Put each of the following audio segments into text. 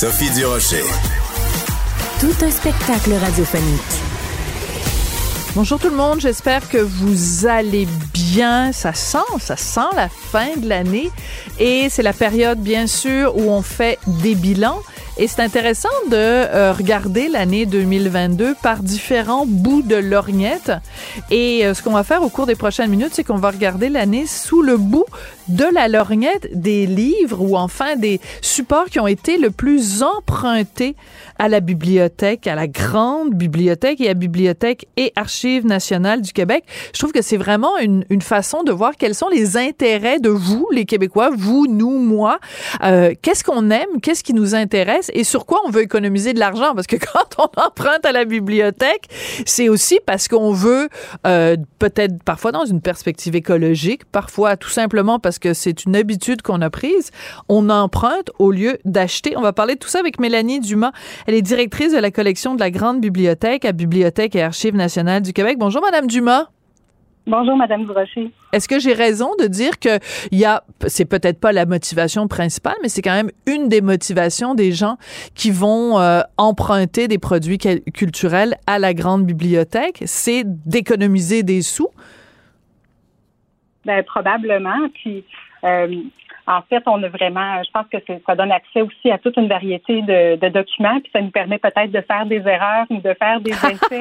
Sophie Durocher. Tout un spectacle radiophonique. Bonjour tout le monde, j'espère que vous allez bien. Ça sent, ça sent la fin de l'année et c'est la période bien sûr où on fait des bilans. Et c'est intéressant de euh, regarder l'année 2022 par différents bouts de lorgnette. Et euh, ce qu'on va faire au cours des prochaines minutes, c'est qu'on va regarder l'année sous le bout de la lorgnette des livres ou enfin des supports qui ont été le plus empruntés à la bibliothèque, à la grande bibliothèque et à Bibliothèque et Archives nationales du Québec. Je trouve que c'est vraiment une, façon de voir quels sont les intérêts de vous, les Québécois, vous, nous, moi. Euh, qu'est-ce qu'on aime, qu'est-ce qui nous intéresse? Et sur quoi on veut économiser de l'argent. Parce que quand on emprunte à la bibliothèque, c'est aussi parce qu'on veut, euh, peut-être parfois dans une perspective écologique, parfois tout simplement parce que c'est une habitude qu'on a prise, on emprunte au lieu d'acheter. On va parler de tout ça avec Mélanie Dumas. Elle est directrice de la collection de la Grande Bibliothèque à Bibliothèque et Archives nationales du Québec. Bonjour, Madame Dumas. Bonjour, Madame Durocher. Est-ce que j'ai raison de dire que il y a, c'est peut-être pas la motivation principale, mais c'est quand même une des motivations des gens qui vont euh, emprunter des produits culturels à la grande bibliothèque, c'est d'économiser des sous? Ben probablement. Puis euh, en fait, on a vraiment, je pense que ça donne accès aussi à toute une variété de, de documents, puis ça nous permet peut-être de faire des erreurs ou de faire des essais.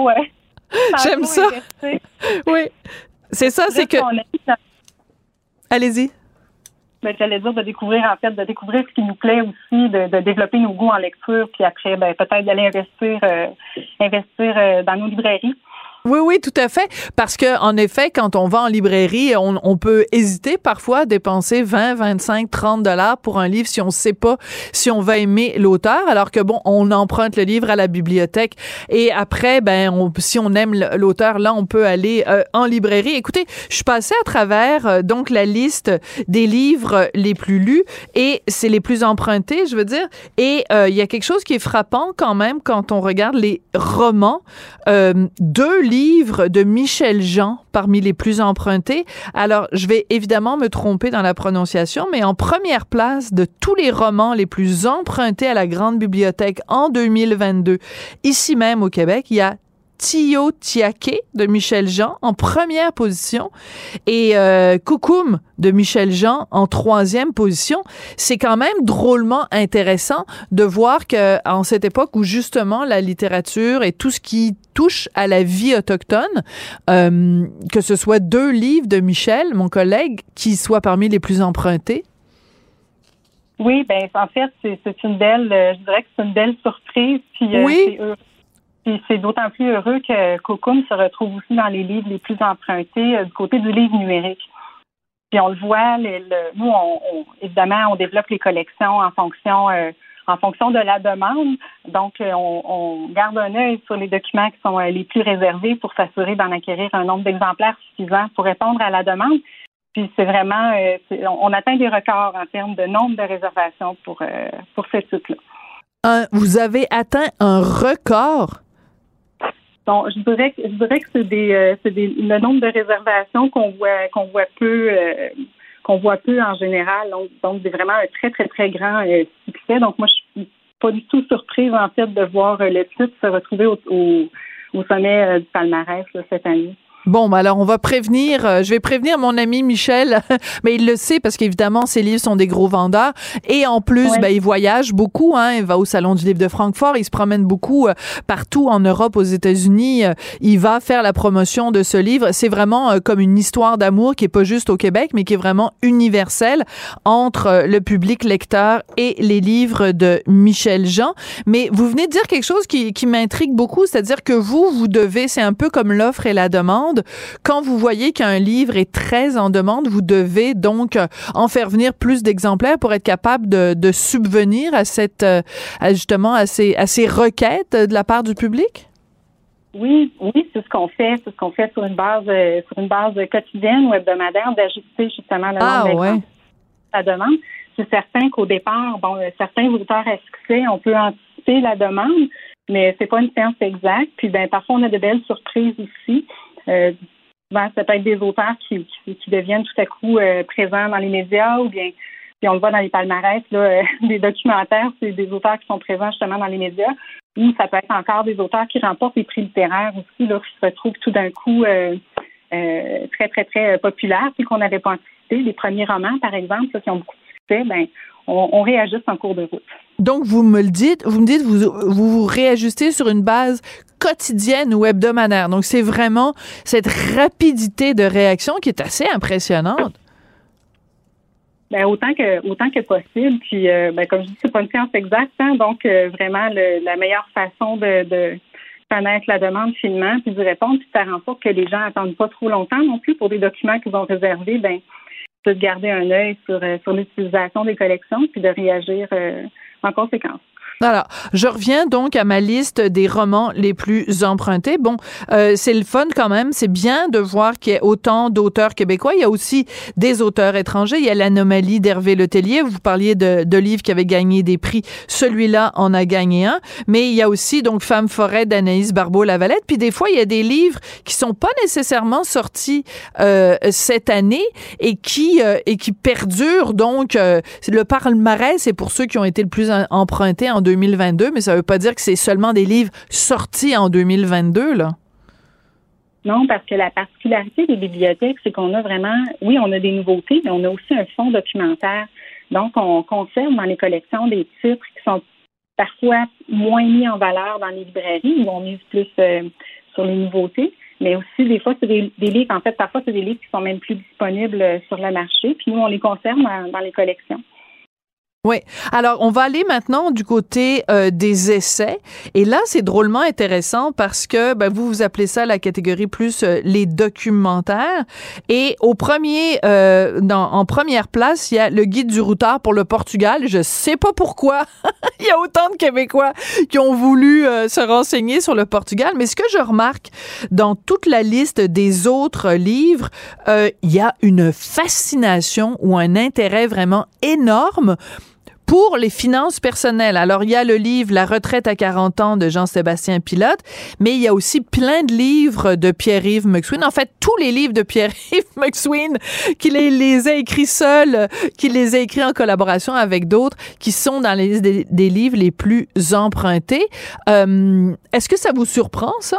ouais. J'aime ça. Oui. C'est ça, c'est que. Allez-y. Ben, j'allais dire de découvrir, en fait, de découvrir ce qui nous plaît aussi, de, de développer nos goûts en lecture, puis après, ben, peut-être d'aller investir, euh, investir euh, dans nos librairies. Oui, oui, tout à fait. Parce que, en effet, quand on va en librairie, on, on peut hésiter parfois à dépenser 20, 25, 30 dollars pour un livre si on ne sait pas si on va aimer l'auteur. Alors que bon, on emprunte le livre à la bibliothèque et après, ben, on, si on aime l'auteur, là, on peut aller euh, en librairie. Écoutez, je suis passée à travers euh, donc la liste des livres les plus lus et c'est les plus empruntés, je veux dire. Et euh, il y a quelque chose qui est frappant quand même quand on regarde les romans. deux livres de Michel Jean parmi les plus empruntés. Alors, je vais évidemment me tromper dans la prononciation, mais en première place de tous les romans les plus empruntés à la Grande Bibliothèque en 2022, ici même au Québec, il y a Tio Tiake de Michel Jean en première position et euh, Koukoum de Michel Jean en troisième position. C'est quand même drôlement intéressant de voir que en cette époque où justement la littérature et tout ce qui touche à la vie autochtone, euh, que ce soit deux livres de Michel, mon collègue, qui soient parmi les plus empruntés. Oui, ben en fait c'est une belle, euh, je dirais que c'est une belle surprise. Puis, euh, oui. Puis c'est d'autant plus heureux que Cocoon se retrouve aussi dans les livres les plus empruntés euh, du côté du livre numérique. Puis on le voit, nous, on, évidemment, on développe les collections en fonction euh, en fonction de la demande. Donc, euh, on, on, garde un œil sur les documents qui sont les plus réservés pour s'assurer d'en acquérir un nombre d'exemplaires suffisant pour répondre à la demande. Puis c'est vraiment, on, atteint des records en termes de nombre de réservations pour, pour ce titre-là. vous avez atteint un record? Donc, je dirais que je dirais que c'est des, c'est des le nombre de réservations qu'on voit qu'on voit peu qu'on voit peu en général. Donc, donc c'est vraiment un très très très grand succès. Donc moi je suis pas du tout surprise en fait de voir le titre se retrouver au, au, sommet du palmarès cette année. Bon, ben alors on va prévenir, euh, je vais prévenir mon ami Michel, mais il le sait parce qu'évidemment ses livres sont des gros vendeurs. Et en plus, ben, il voyage beaucoup, hein, il va au salon du livre de Francfort, il se promène beaucoup euh, partout en Europe, aux États-Unis, euh, il va faire la promotion de ce livre. C'est vraiment comme une histoire d'amour qui est pas juste au Québec, mais qui est vraiment universelle entre le public lecteur et les livres de Michel Jean. Mais vous venez de dire quelque chose qui, qui m'intrigue beaucoup, c'est-à-dire que vous, vous devez, c'est un peu comme l'offre et la demande quand vous voyez qu'un livre est très en demande, vous devez donc euh, en faire venir plus d'exemplaires pour être capable de, subvenir à cette, euh, justement, à ces, à ces requêtes de la part du public? Oui, oui, c'est ce qu'on fait. C'est ce qu'on fait sur une base euh, sur une base quotidienne ou hebdomadaire d'ajuster justement le ah, nombre ouais. la demande. C'est certain qu'au départ, bon, certains auteurs à succès, on peut anticiper la demande, mais c'est pas une science exacte. Puis ben parfois on a de belles surprises aussi. Euh, souvent, ça peut être des auteurs qui, qui, deviennent tout à coup euh, présents dans les médias ou bien, si on le voit dans les palmarès, là, euh, des documentaires, c'est des auteurs qui sont présents justement dans les médias, ou ça peut être encore des auteurs qui remportent des prix littéraires aussi, là, qui se retrouvent tout d'un coup très, très, très populaires, puis qu'on n'avait pas anticipé. Les premiers romans, par exemple, qui ont beaucoup de succès, ben, on, on réajuste en cours de route. Donc, vous me le dites, vous me dites, vous vous, vous réajustez sur une base quotidienne ou hebdomadaire. Donc, c'est vraiment cette rapidité de réaction qui est assez impressionnante. Ben, autant que autant que possible. Puis, euh, ben, comme je dis, c'est pas une science exacte, hein. donc euh, vraiment la meilleure façon de, de, connaître la demande finement, puis de répondre, puis de faire en sorte que les gens attendent pas trop longtemps non plus pour des documents qu'ils ont réservés. Ben, de garder un œil sur euh, sur l'utilisation des collections, puis de réagir en conséquence. Alors, je reviens donc à ma liste des romans les plus empruntés. Bon, euh, c'est le fun quand même. C'est bien de voir qu'il y a autant d'auteurs québécois. Il y a aussi des auteurs étrangers. Il y a l'anomalie d'Hervé Letellier. Vous parliez de, de livres qui avaient gagné des prix. Celui-là en a gagné un. Mais il y a aussi donc Femme forêt d'Anaïs Barbeau-Lavalette. Puis des fois, il y a des livres qui sont pas nécessairement sortis euh, cette année et qui euh, et qui perdurent. Donc, euh, le palmarès, c'est pour ceux qui ont été le plus empruntés en 2022, mais ça ne veut pas dire que c'est seulement des livres sortis en 2022, là. Non, parce que la particularité des bibliothèques, c'est qu'on a vraiment, oui, on a des nouveautés, mais on a aussi un fonds documentaire. Donc, on conserve dans les collections des titres qui sont parfois moins mis en valeur dans les librairies, où on mise plus euh, sur les nouveautés. Mais aussi, des fois, c'est des, livres, en fait, parfois, c'est des livres qui sont même plus disponibles euh, sur le marché. Puis nous, on les conserve dans les collections. Oui. Alors, on va aller maintenant du côté euh, des essais. Et là, c'est drôlement intéressant parce que ben, vous, vous appelez ça la catégorie plus euh, les documentaires. Et au premier, euh, dans, en première place, il y a le guide du routard pour le Portugal. Je sais pas pourquoi. il y a autant de Québécois qui ont voulu se renseigner sur le Portugal. Mais ce que je remarque dans toute la liste des autres livres, il y a une fascination ou un intérêt vraiment énorme pour les finances personnelles. Alors, il y a le livre La retraite à 40 ans de Jean-Sébastien Pilote, mais il y a aussi plein de livres de Pierre-Yves McSween. En fait, tous les livres de Pierre-Yves McSween, qu'il les a écrits seul, qu'il les a écrits en collaboration avec d'autres, qui sont dans les des, des livres les plus empruntés. Euh, Est-ce que ça vous surprend, ça?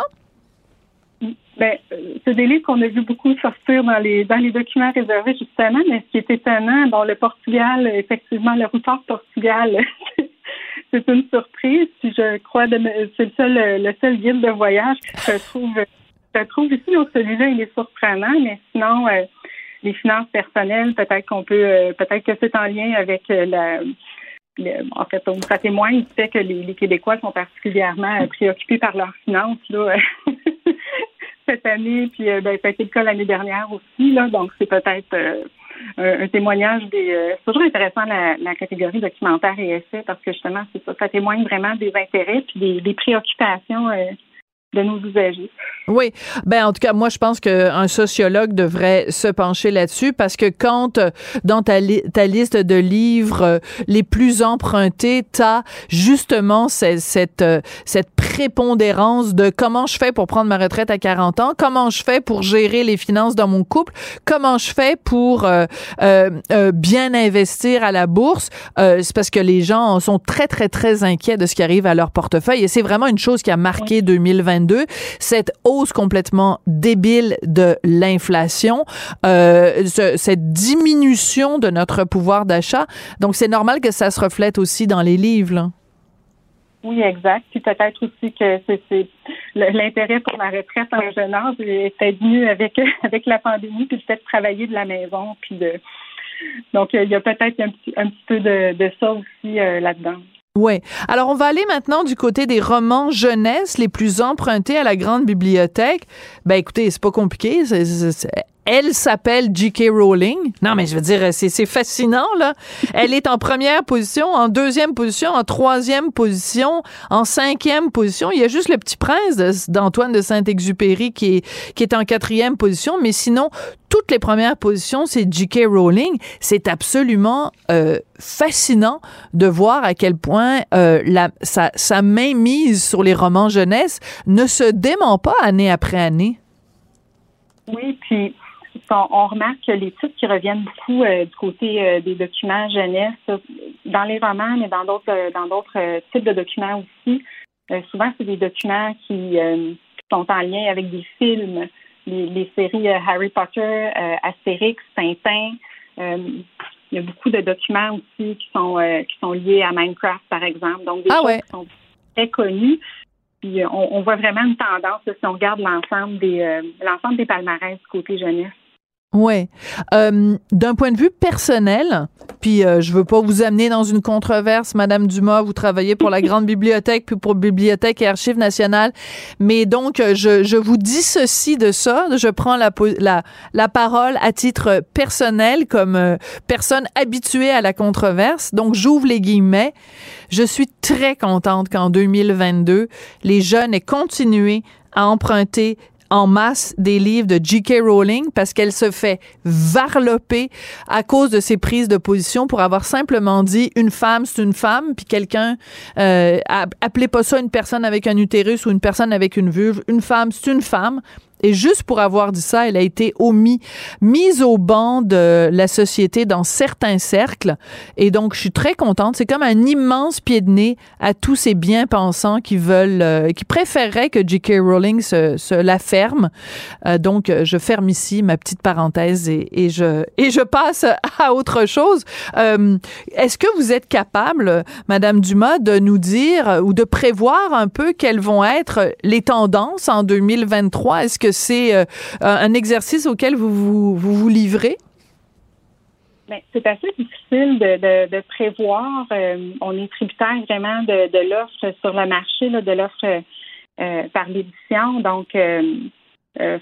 Ben, euh, c'est des livres qu'on a vu beaucoup sortir dans les dans les documents réservés justement, mais ce qui est étonnant, bon, le Portugal, effectivement, le routard Portugal, c'est une surprise. Puis je crois que c'est le seul le seul guide de voyage qui se trouve se trouve ici. Donc celui-là, il est surprenant, mais sinon euh, les finances personnelles, peut-être qu'on peut euh, peut-être que c'est en lien avec la en fait, ça témoigne du fait que les, les Québécois sont particulièrement préoccupés par leurs finances. Là. cette année, puis euh, ben, ça a été le cas l'année dernière aussi. Là, donc, c'est peut-être euh, un, témoignage des. Euh, c'est toujours intéressant la, la, catégorie documentaire et essai parce que justement, c'est ça, ça témoigne vraiment des intérêts puis des, des préoccupations de nos usagers. Oui, ben en tout cas, moi je pense qu'un sociologue devrait se pencher là-dessus parce que quand euh, dans ta, ta liste de livres euh, les plus empruntés, t'as justement cette cette, euh, cette prépondérance de comment je fais pour prendre ma retraite à 40 ans, comment je fais pour gérer les finances dans mon couple, comment je fais pour bien investir à la bourse. C'est parce que les gens sont très très très inquiets de ce qui arrive à leur portefeuille et c'est vraiment une chose qui a marqué 2022 cette hausse complètement débile de l'inflation, euh, cette diminution de notre pouvoir d'achat. Donc, c'est normal que ça se reflète aussi dans les livres. Oui, exact. Puis peut-être aussi que c'est l'intérêt pour la retraite en jeune âge est venu avec avec la pandémie, puis le fait de travailler de la maison, puis de donc il y a peut-être un petit un petit peu de, de ça aussi euh, là-dedans. Oui. Alors, on va aller maintenant du côté des romans jeunesse les plus empruntés à la grande bibliothèque. Ben, écoutez, c'est pas compliqué. Elle s'appelle J.K. Rowling. Non, mais je veux dire, c'est fascinant, là. Elle est en première position, en deuxième position, en troisième position, en cinquième position. Il y a juste le petit prince d'Antoine de, Saint-Exupéry qui est, qui est en quatrième position. Mais sinon, toutes les premières positions, c'est J.K. Rowling. C'est absolument euh, fascinant de voir à quel point euh, la, sa, sa mise sur les romans jeunesse ne se dément pas année après année. Oui, puis on, remarque que les titres qui reviennent beaucoup euh, du côté des documents jeunesse, dans les romans, mais dans d'autres dans d'autres types de documents aussi, souvent c'est des documents qui sont en lien avec des films les, séries euh, Harry Potter, euh, Astérix, Tintin. Euh, il y a beaucoup de documents aussi qui sont qui sont liés à Minecraft, par exemple. Donc des ah choses qui sont très connues. Puis on, voit vraiment une tendance si on regarde l'ensemble des l'ensemble des palmarès du côté jeunesse. Ouais. Euh, D'un point de vue personnel, puis euh, je veux pas vous amener dans une controverse, Madame Dumas, vous travaillez pour la grande bibliothèque puis pour Bibliothèque et Archives nationales, mais donc euh, je, je vous dissocie de ça. Je prends la, la, la parole à titre personnel comme euh, personne habituée à la controverse. Donc j'ouvre les guillemets. Je suis très contente qu'en 2022, les jeunes aient continué à emprunter en masse des livres de J.K. Rowling parce qu'elle se fait varloper à cause de ses prises de position pour avoir simplement dit une femme c'est une femme puis quelqu'un euh, appelez pas ça une personne avec un utérus ou une personne avec une vulve une femme c'est une femme et juste pour avoir dit ça, elle a été omis, mise au banc de la société dans certains cercles. Et donc, je suis très contente. C'est comme un immense pied de nez à tous ces bien-pensants qui veulent, euh, qui préféreraient que J.K. Rowling se, la ferme. Euh, donc, je ferme ici ma petite parenthèse et, et, je, et je passe à autre chose. Euh, Est-ce que vous êtes capable, Madame Dumas, de nous dire ou de prévoir un peu quelles vont être les tendances en 2023? Est-ce que c'est euh, un exercice auquel vous vous, vous, livrez? Ben, c'est assez difficile de, prévoir. Euh, on est tributaire vraiment de, l'offre sur le marché, de l'offre euh, par l'édition. Donc,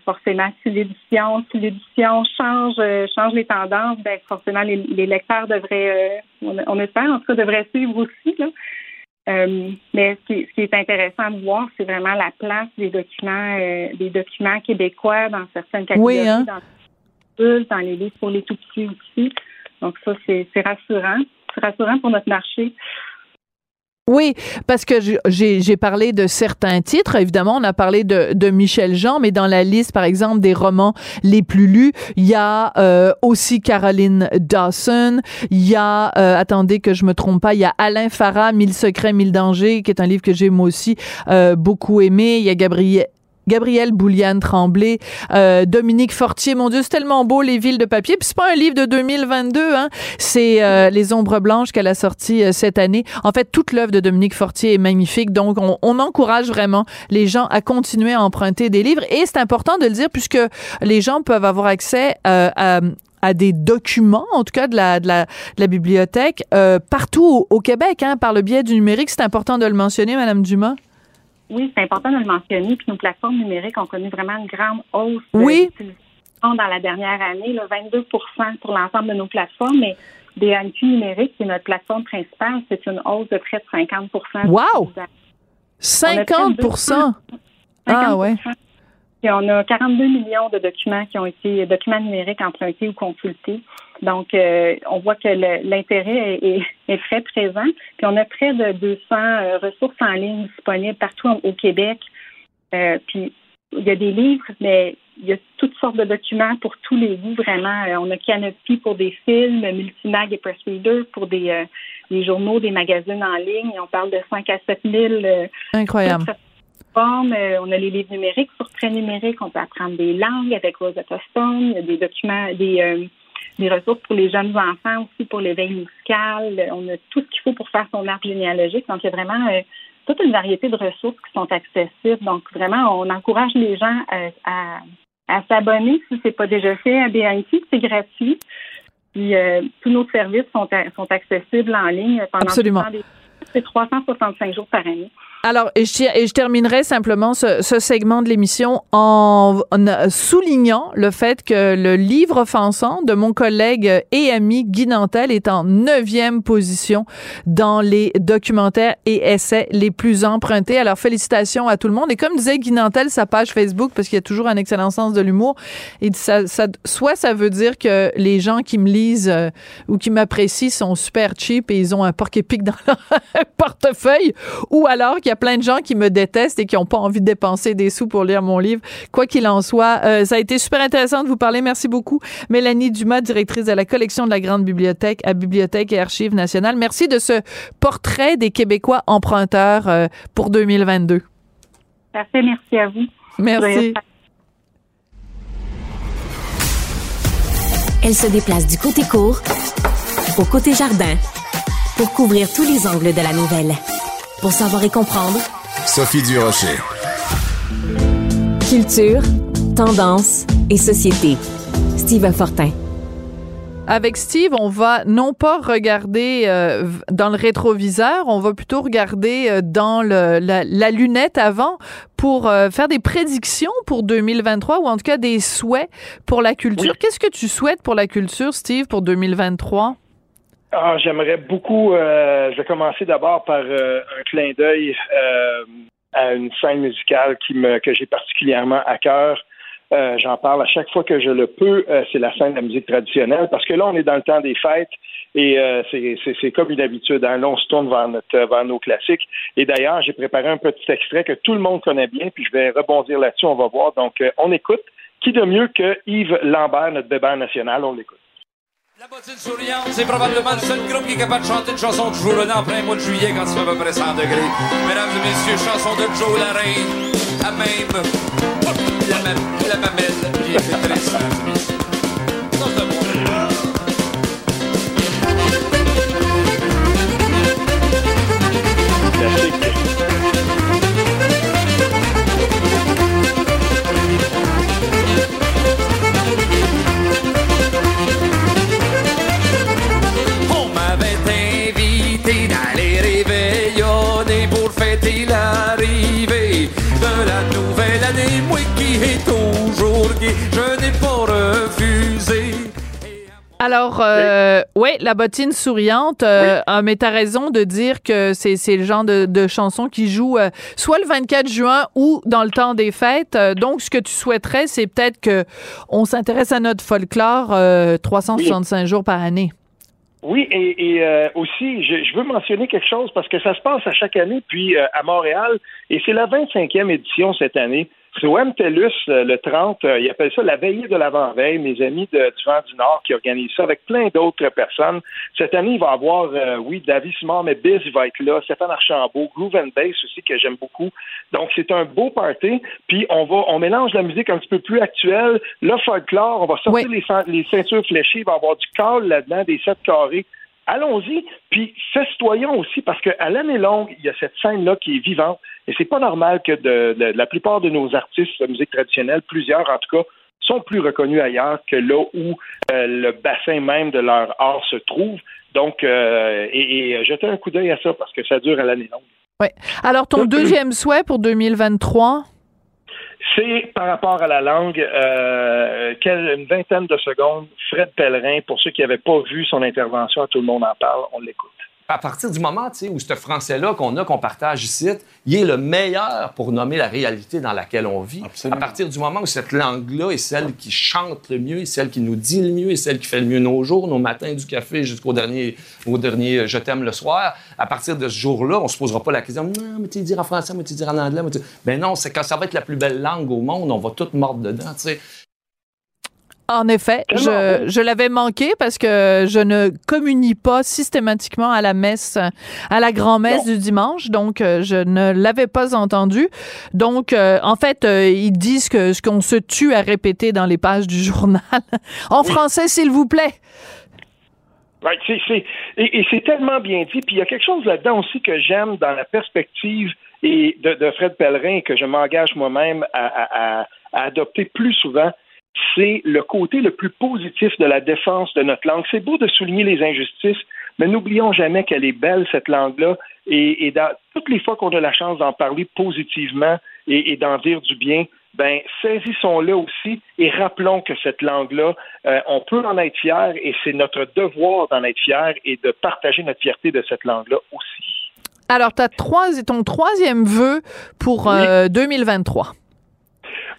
forcément, si l'édition, si l'édition change, change les tendances, ben forcément les, lecteurs devraient, on, espère en tout cas, devraient suivre aussi. Là. Euh, mais ce qui, est intéressant de voir, c'est vraiment la place des documents, euh, des documents québécois dans certaines catégories, oui, hein? dans, dans les livres pour les tout petits aussi. Donc ça, c'est rassurant. C'est rassurant pour notre marché. Oui, parce que j'ai parlé de certains titres. Évidemment, on a parlé de, Michel Jean, mais dans la liste, par exemple, des romans les plus lus, il y a euh, aussi Caroline Dawson. Il y a, euh, attendez que je me trompe pas, il y a Alain Farah, Mille secrets, mille dangers, qui est un livre que j'ai moi aussi euh, beaucoup aimé. Il y a Gabriel Gabrielle Bouliane Tremblay, euh, Dominique Fortier. Mon Dieu, c'est tellement beau les villes de papier. Puis c'est pas un livre de 2022, hein. C'est euh, Les Ombres blanches qu'elle a sorti euh, cette année. En fait, toute l'œuvre de Dominique Fortier est magnifique. Donc, on, on, encourage vraiment les gens à continuer à emprunter des livres. Et c'est important de le dire puisque les gens peuvent avoir accès à à des documents, en tout cas de la, de la, de la bibliothèque, partout au, Québec, hein, par le biais du numérique. C'est important de le mentionner, Madame Dumas. Oui, c'est important de le mentionner. Puis nos plateformes numériques ont connu vraiment une grande hausse oui. dans la dernière année, là, 22% pour l'ensemble de nos plateformes, mais DNQ numérique, qui est notre plateforme principale, c'est une hausse de près de 50 Wow! 50 Ah ouais. Puis on a 42 millions de documents qui ont été documents numériques empruntés ou consultés. Donc, euh, on voit que l'intérêt est, très présent. Puis on a près de 200 euh, ressources en ligne disponibles partout au Québec. Euh, puis il y a des livres, mais il y a toutes sortes de documents pour tous les goûts, vraiment. on a Canopy pour des films, Multimag et Press Reader pour des, des journaux, des magazines en ligne. on parle de 5 à 7 000. Incroyable. Euh, on a les livres numériques sur très numérique. On peut apprendre des langues avec Rosetta Stone. Il y a des documents, des, des ressources pour les jeunes enfants aussi, pour l'éveil musical. On a tout ce qu'il faut pour faire son arbre généalogique. Donc, il y a vraiment euh, toute une variété de ressources qui sont accessibles. Donc, vraiment, on encourage les gens à, à, s'abonner si ce n'est pas déjà fait à BNC. C'est gratuit. Puis, tous nos services sont, sont accessibles en ligne pendant Absolument. C'est 365 jours par année. Alors, et je, je terminerai simplement ce, ce segment de l'émission en, soulignant le fait que le livre offensant de mon collègue et ami Guy Nantel est en neuvième position dans les documentaires et essais les plus empruntés. Alors, félicitations à tout le monde. Et comme disait Guy Nantel, sa page Facebook, parce qu'il y a toujours un excellent sens de l'humour, et ça, ça, soit ça veut dire que les gens qui me lisent euh, ou qui m'apprécient sont super cheap et ils ont un porc-épic dans leur portefeuille, ou alors qu'il plein de gens qui me détestent et qui n'ont pas envie de dépenser des sous pour lire mon livre. Quoi qu'il en soit, euh, ça a été super intéressant de vous parler. Merci beaucoup. Mélanie Dumas, directrice de la collection de la Grande Bibliothèque à Bibliothèque et Archives nationales. Merci de ce portrait des Québécois emprunteurs euh, pour 2022. Parfait, merci à vous. Merci. Elle se déplace du côté court au côté jardin pour couvrir tous les angles de la nouvelle. Pour savoir et comprendre, Sophie Durocher. Culture, tendance et société. Steve Fortin. Avec Steve, on va non pas regarder euh, dans le rétroviseur, on va plutôt regarder euh, dans le, la, lunette avant pour euh, faire des prédictions pour 2023 ou en tout cas des souhaits pour la culture. Qu'est-ce que tu souhaites pour la culture, Steve, pour 2023? Ah, j'aimerais beaucoup. Euh, je vais commencer d'abord par euh, un clin d'œil euh, à une scène musicale qui me que j'ai particulièrement à cœur. J'en parle à chaque fois que je le peux. c'est la scène de la musique traditionnelle parce que là, on est dans le temps des fêtes et c'est comme une habitude. Hein. Là, on se tourne vers, notre, vers nos classiques. Et d'ailleurs, j'ai préparé un petit extrait que tout le monde connaît bien, puis je vais rebondir là-dessus. On va voir. Donc, on écoute. Qui de mieux que Yves Lambert, notre bébé national? On l'écoute. La bottine souriante, c'est probablement le seul groupe qui est capable de chanter une chanson de jour en plein mois de juillet quand il fait à peu près 100 degrés. Mesdames et messieurs, chanson de Joe la reine, à même la, même, la mamelle qui est je n'ai pas refusé. Alors, euh, ouais, la bottine souriante, euh, mais t'as raison de dire que c'est, c'est le genre de, de chanson qui joue euh, soit le 24 juin ou dans le temps des fêtes. Euh, donc, ce que tu souhaiterais, c'est peut-être que on s'intéresse à notre folklore 365 jours par année. Oui, et, et aussi, je, je, veux mentionner quelque chose parce que ça se passe à chaque année, puis à Montréal, et c'est la 25e édition cette année. MTELUS, euh, le 30, euh, ils appellent ça la veillée de l'avant-veille, mes amis de, du Vent du Nord qui organisent ça avec plein d'autres personnes. Cette année, il va y avoir, euh, oui, David Simard, mais Biz va être là, Stéphane Archambault, Groove and Bass aussi, que j'aime beaucoup. Donc, c'est un beau party. Puis, on va, on mélange la musique un petit peu plus actuelle, le folklore, on va sortir les, les ceintures fléchées, il va y avoir du cal là-dedans, des sept carrés. Allons-y, puis festoyons aussi, parce qu'à l'année longue, il y a cette scène-là qui est vivante. Et c'est pas normal que de, la plupart de nos artistes de musique traditionnelle, plusieurs en tout cas, sont plus reconnus ailleurs que là où euh, le bassin même de leur art se trouve. Donc, euh, et, et jetez un coup d'œil à ça parce que ça dure à l'année longue. Oui. Alors, ton deuxième souhait pour 2023? C'est par rapport à la langue, euh, une vingtaine de secondes, Fred Pellerin, pour ceux qui n'avaient pas vu son intervention, tout le monde en parle, on l'écoute. À partir du moment où ce français-là qu'on a, qu'on partage ici, il est le meilleur pour nommer la réalité dans laquelle on vit. Absolument. À partir du moment où cette langue-là est celle qui chante le mieux, est celle qui nous dit le mieux, est celle qui fait le mieux nos jours, nos matins du café jusqu'au dernier, au dernier euh, je t'aime le soir, à partir de ce jour-là, on se posera pas la question non, mais tu dire en français, mais tu dire en anglais. Mais tu... Ben non, c'est quand ça va être la plus belle langue au monde, on va tout mordre dedans, tu sais. En effet, je, je l'avais manqué parce que je ne communie pas systématiquement à la messe, à la grand-messe du dimanche, donc euh, je ne l'avais pas entendu. Donc, euh, en fait, euh, ils disent que ce qu'on se tue à répéter dans les pages du journal. en français, s'il vous plaît. C'est, et, et c'est tellement bien dit. Puis il y a quelque chose là-dedans aussi que j'aime dans la perspective et de, de Fred Pellerin que je m'engage moi-même à, à, à, à adopter plus souvent c'est le côté le plus positif de la défense de notre langue. C'est beau de souligner les injustices, mais n'oublions jamais qu'elle est belle, cette langue-là, et, et dans, toutes les fois qu'on a la chance d'en parler positivement et, et d'en dire du bien, ben saisissons-le aussi et rappelons que cette langue-là, euh, on peut en être fier et c'est notre devoir d'en être fier et de partager notre fierté de cette langue-là aussi. Alors, as trois, ton troisième vœu pour euh, 2023.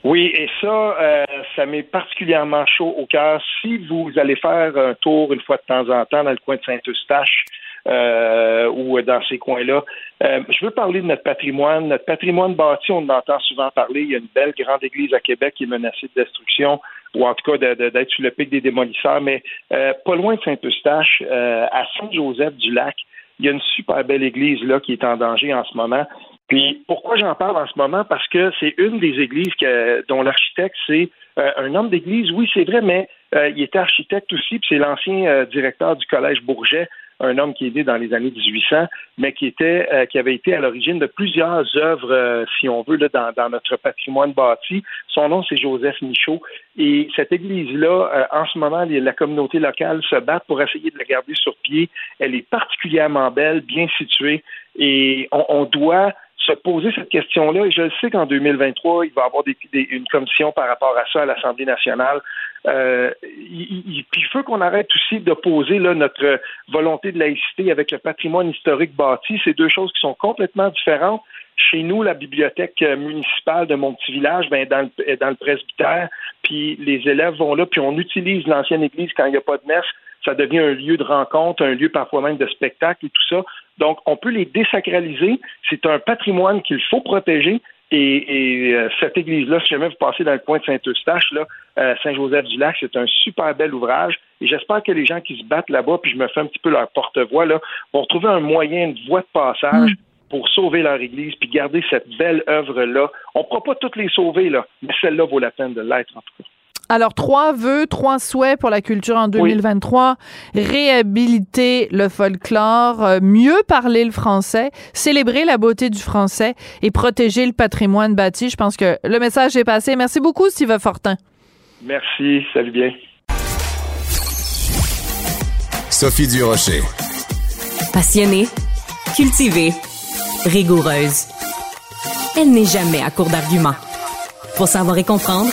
Oui, et ça, euh, ça m'est particulièrement chaud au cœur. Si vous allez faire un tour une fois de temps en temps dans le coin de Saint-Eustache euh, ou dans ces coins-là, euh, je veux parler de notre patrimoine. Notre patrimoine bâti, on en entend souvent parler. Il y a une belle grande église à Québec qui est menacée de destruction ou en tout cas d'être sur le pic des démolisseurs, mais euh, pas loin de Saint-Eustache, euh, à Saint-Joseph-du-Lac, il y a une super belle église là qui est en danger en ce moment. Pourquoi j'en parle en ce moment? Parce que c'est une des églises que, dont l'architecte, c'est euh, un homme d'église, oui, c'est vrai, mais euh, il était architecte aussi, puis c'est l'ancien euh, directeur du Collège Bourget, un homme qui est né dans les années 1800, mais qui était euh, qui avait été à l'origine de plusieurs œuvres, euh, si on veut, là, dans, dans, notre patrimoine bâti. Son nom, c'est Joseph Michaud. Et cette église-là, euh, en ce moment, la communauté locale se bat pour essayer de la garder sur pied. Elle est particulièrement belle, bien située, et on, on doit se poser cette question-là. Et je sais qu'en 2023, il va y avoir des, une commission par rapport à ça à l'Assemblée nationale. Euh, puis il faut qu'on arrête aussi d'opposer notre volonté de laïcité avec le patrimoine historique bâti. C'est deux choses qui sont complètement différentes. Chez nous, la bibliothèque municipale de mon petit village, ben, dans, le, dans le presbytère, puis les élèves vont là, puis on utilise l'ancienne église quand il n'y a pas de messe ça devient un lieu de rencontre, un lieu parfois même de spectacle et tout ça. Donc, on peut les désacraliser. C'est un patrimoine qu'il faut protéger. Et, et euh, cette église-là, si jamais vous passez dans le coin de Saint-Eustache, là, euh, Saint-Joseph-du-Lac, c'est un super bel ouvrage. Et j'espère que les gens qui se battent là-bas, puis je me fais un petit peu leur porte-voix, là, vont trouver un moyen, une voie de passage. Mm pour sauver leur Église puis garder cette belle œuvre-là. On ne pourra pas toutes les sauver, là, mais celle-là vaut la peine de l'être, en tout cas. Alors, trois vœux, trois souhaits pour la culture en 2023. Oui. Réhabiliter le folklore, euh, mieux parler le français, célébrer la beauté du français et protéger le patrimoine bâti. Je pense que le message est passé. Merci beaucoup, Steve Fortin. Merci. Salut bien. Sophie Durocher. Passionnée, cultivée, rigoureuse. Elle n'est jamais à court d'arguments. Pour savoir et comprendre,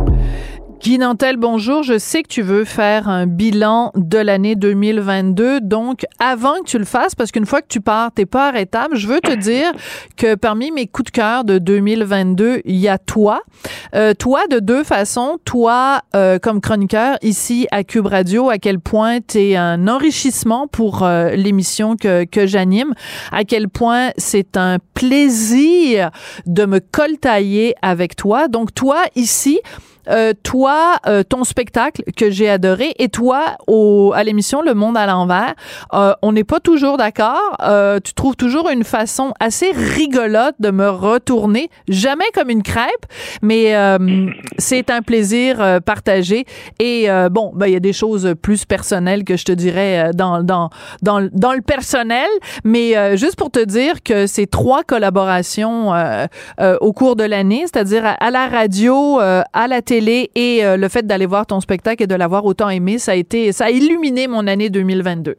Guy Nantel, bonjour. Je sais que tu veux faire un bilan de l'année 2022. Donc, avant que tu le fasses, parce qu'une fois que tu pars, t'es pas arrêtable, je veux te dire que parmi mes coups de cœur de 2022, il y a toi. Euh, toi, de deux façons. Toi, euh, comme chroniqueur ici à Cube Radio, à quel point t'es un enrichissement pour euh, l'émission que, que j'anime, à quel point c'est un plaisir de me coltailler avec toi. Donc, toi, ici, euh, toi, euh, ton spectacle que j'ai adoré, et toi, au, à l'émission Le Monde à l'envers, euh, on n'est pas toujours d'accord. Euh, tu trouves toujours une façon assez rigolote de me retourner, jamais comme une crêpe, mais euh, c'est un plaisir euh, partagé. Et bon, ben il y a des choses plus personnelles que je te dirais dans dans dans, dans le personnel, mais juste pour te dire que ces trois collaborations au cours de l'année, c'est-à-dire à, la radio, à la télé et euh, le fait d'aller voir ton spectacle et de l'avoir autant aimé, ça a été ça a illuminé mon année 2022.